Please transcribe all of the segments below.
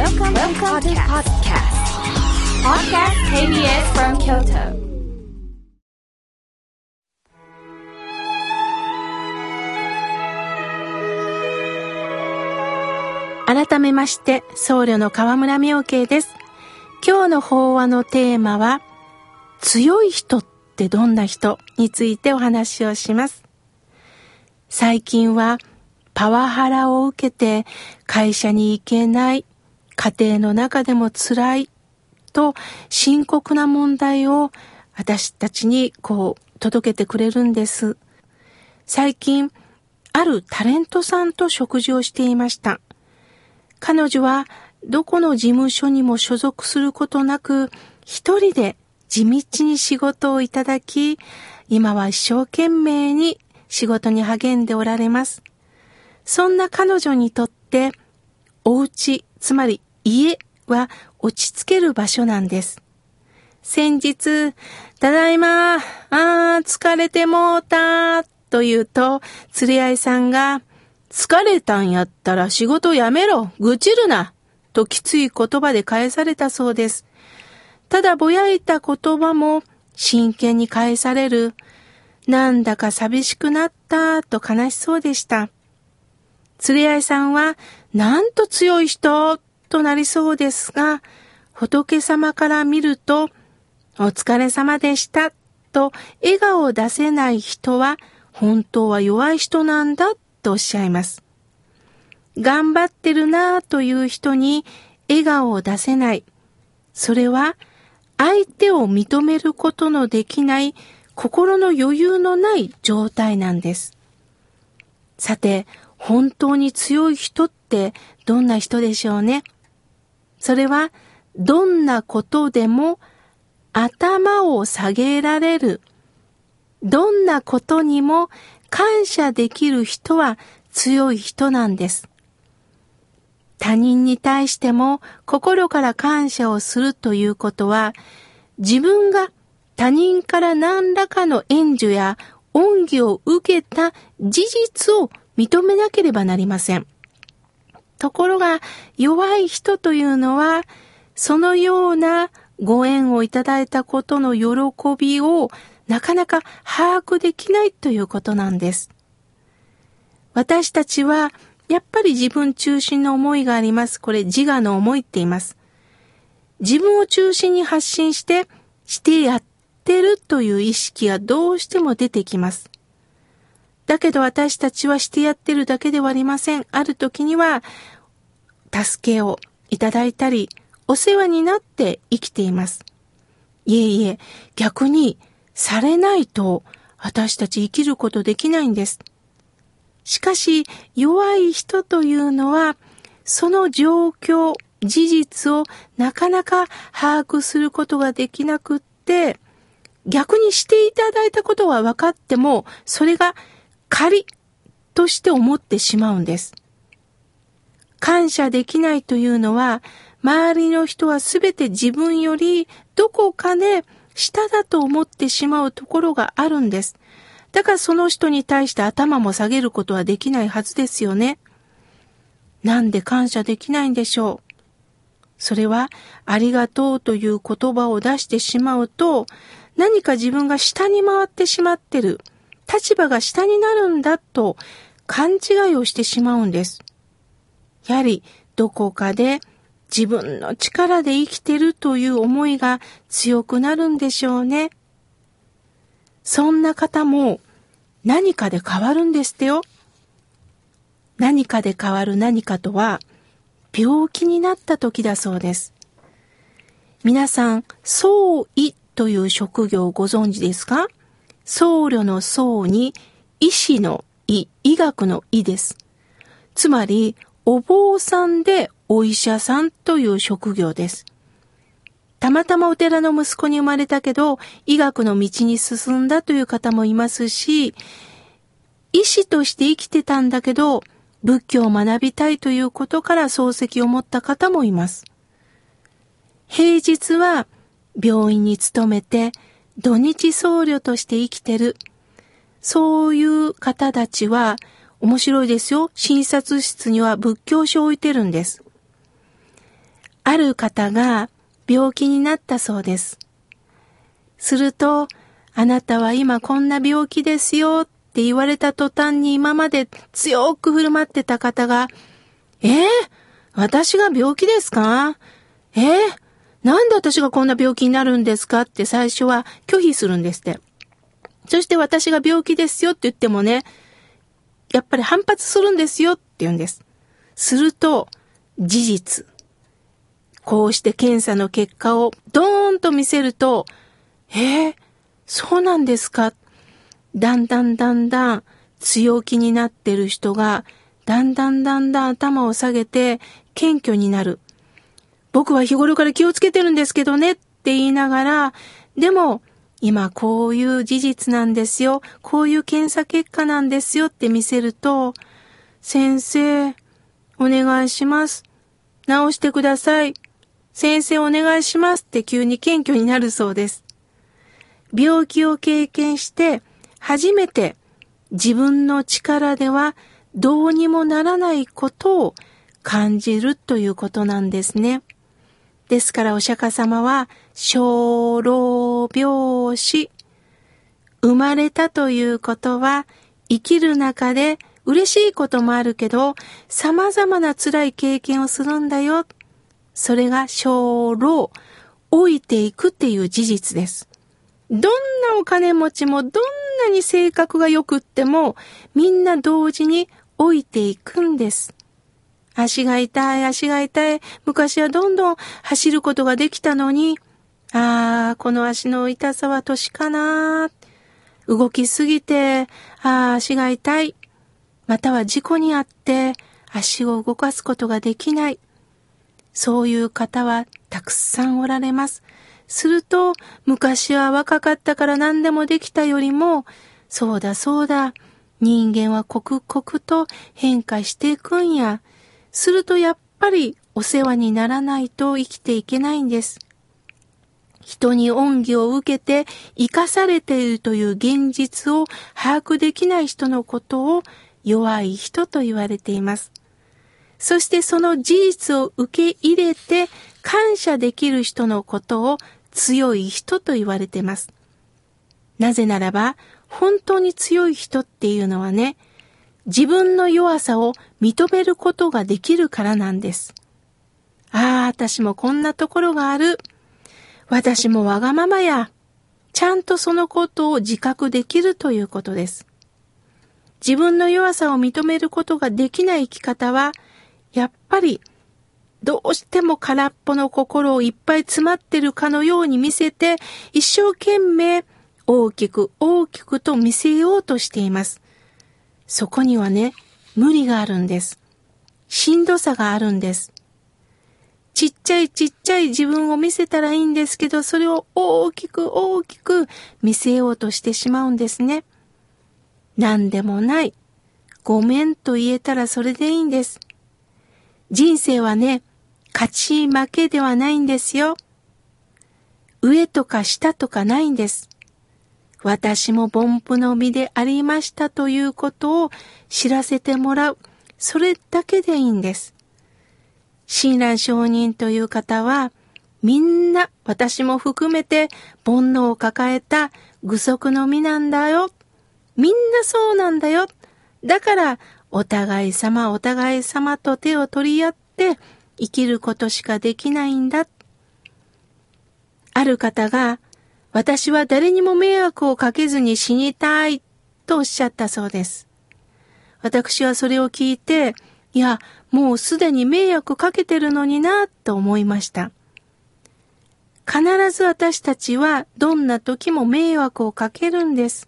Welcome, Welcome to podcast. Podcast KBS from Kyoto. 改めまして、僧侶の河村明慶です。今日の法話のテーマは、強い人ってどんな人についてお話をします。最近は、パワハラを受けて会社に行けない、家庭の中でも辛いと深刻な問題を私たちにこう届けてくれるんです。最近、あるタレントさんと食事をしていました。彼女はどこの事務所にも所属することなく、一人で地道に仕事をいただき、今は一生懸命に仕事に励んでおられます。そんな彼女にとって、お家、つまり家は落ち着ける場所なんです。先日、ただいま、あー、疲れてもうた、と言うと、釣り合いさんが、疲れたんやったら仕事やめろ愚痴るなときつい言葉で返されたそうです。ただぼやいた言葉も真剣に返される。なんだか寂しくなったと悲しそうでした。釣り合いさんはなんと強い人となりそうですが、仏様から見ると、お疲れ様でしたと笑顔を出せない人は本当は弱い人なんだとおっしゃいます。頑張ってるなぁという人に笑顔を出せない。それは相手を認めることのできない心の余裕のない状態なんです。さて、本当に強い人ってどんな人でしょうね？それは、どんなことでも頭を下げられる。どんなことにも感謝できる人は強い人なんです。他人に対しても心から感謝をするということは、自分が他人から何らかの援助や恩義を受けた事実を認めなければなりません。ところが弱い人というのは、そのようなご縁をいただいたことの喜びをなかなか把握できないということなんです。私たちは、やっぱり自分中心の思いがあります。これ自我の思いって言います。自分を中心に発信して、してやってるという意識がどうしても出てきます。だけど私たちはしてやってるだけではありません。ある時には、助けをいただいたり、お世話になって生きています。いえいえ、逆にされないと私たち生きることできないんです。しかし弱い人というのはその状況、事実をなかなか把握することができなくって逆にしていただいたことは分かってもそれが仮として思ってしまうんです。感謝できないというのは周りの人はすべて自分よりどこかで、下だと思ってしまうところがあるんです。だからその人に対して頭も下げることはできないはずですよね。なんで感謝できないんでしょう？それは、ありがとうという言葉を出してしまうと、何か自分が下に回ってしまってる、立場が下になるんだと勘違いをしてしまうんです。やはり、どこかで自分の力で生きてるという思いが強くなるんでしょうね。そんな方も何かで変わるんですってよ。何かで変わる何かとは病気になった時だそうです。皆さん、僧医という職業をご存知ですか？僧侶の僧に医師の医、医学の医です。つまり、お坊さんでお医者さんという職業です。たまたまお寺の息子に生まれたけど、医学の道に進んだという方もいますし、医師として生きてたんだけど、仏教を学びたいということから漱石を持った方もいます。平日は病院に勤めて、土日僧侶として生きてる。そういう方たちは、面白いですよ。診察室には仏教書を置いてるんです。ある方が病気になったそうです。すると、あなたは今こんな病気ですよって言われた途端に今まで強く振る舞ってた方が、えー、私が病気ですか？えー、なんで私がこんな病気になるんですか？って最初は拒否するんですって。そして私が病気ですよって言ってもね、やっぱり反発するんですよって言うんです。すると、事実。こうして検査の結果をドーンと見せると、えー、そうなんですか？だんだんだんだん強気になってる人が、だんだんだんだん頭を下げて謙虚になる。僕は日頃から気をつけてるんですけどねって言いながら、でも、今こういう事実なんですよ。こういう検査結果なんですよって見せると、先生、お願いします。直してください。先生お願いしますって急に謙虚になるそうです。病気を経験して初めて自分の力ではどうにもならないことを感じるということなんですね。ですからお釈迦様は、小老病死。生まれたということは、生きる中で嬉しいこともあるけど、様々な辛い経験をするんだよ。それが小老、老いていくっていう事実です。どんなお金持ちもどんなに性格が良くっても、みんな同時に老いていくんです。足が痛い、足が痛い。昔はどんどん走ることができたのに、ああ、この足の痛さは年かな。動きすぎて、ああ、足が痛い。または事故にあって、足を動かすことができない。そういう方はたくさんおられます。すると、昔は若かったから何でもできたよりも、そうだそうだ、人間は刻々と変化していくんや。するとやっぱりお世話にならないと生きていけないんです。人に恩義を受けて生かされているという現実を把握できない人のことを弱い人と言われています。そしてその事実を受け入れて感謝できる人のことを強い人と言われています。なぜならば、本当に強い人っていうのはね、自分の弱さを認めることができるからなんです。ああ、私もこんなところがある。私もわがままや。ちゃんとそのことを自覚できるということです。自分の弱さを認めることができない生き方は、やっぱり、どうしても空っぽの心をいっぱい詰まってるかのように見せて、一生懸命大きく大きくと見せようとしています。そこにはね、無理があるんです。しんどさがあるんです。ちっちゃいちっちゃい自分を見せたらいいんですけど、それを大きく大きく見せようとしてしまうんですね。何でもない。ごめんと言えたらそれでいいんです。人生はね、勝ち負けではないんですよ。上とか下とかないんです。私も凡夫の身でありましたということを知らせてもらう。それだけでいいんです。親鸞上人という方は、みんな私も含めて煩悩を抱えた具足の身なんだよ。みんなそうなんだよ。だからお互い様お互い様と手を取り合って生きることしかできないんだ。ある方が私は誰にも迷惑をかけずに死にたいとおっしゃったそうです。私はそれを聞いて、いや、もうすでに迷惑かけてるのになと思いました。必ず私たちはどんな時も迷惑をかけるんです。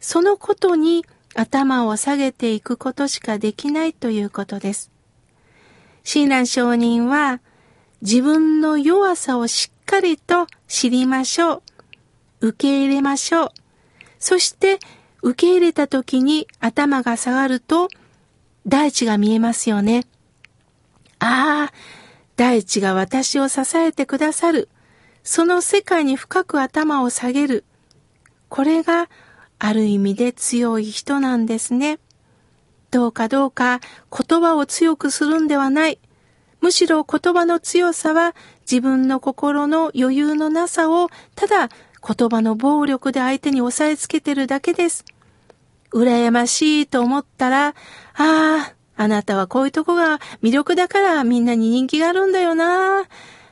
そのことに頭を下げていくことしかできないということです。親鸞上人は自分の弱さをしっかりと知りましょう。受け入れましょう。そして受け入れた時に頭が下がると大地が見えますよね。ああ、大地が私を支えてくださる。その世界に深く頭を下げる。これがある意味で強い人なんですね。どうかどうか言葉を強くするんではない。むしろ言葉の強さは自分の心の余裕のなさをただ言葉の暴力で相手に押さえつけてるだけです。羨ましいと思ったら、ああ、あなたはこういうとこが魅力だからみんなに人気があるんだよな。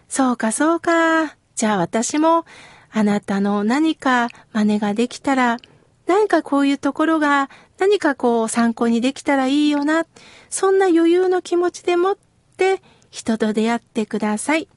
そうかそうか。じゃあ私もあなたの何か真似ができたら、何かこういうところが何かこう参考にできたらいいよな。そんな余裕の気持ちでもって人と出会ってください。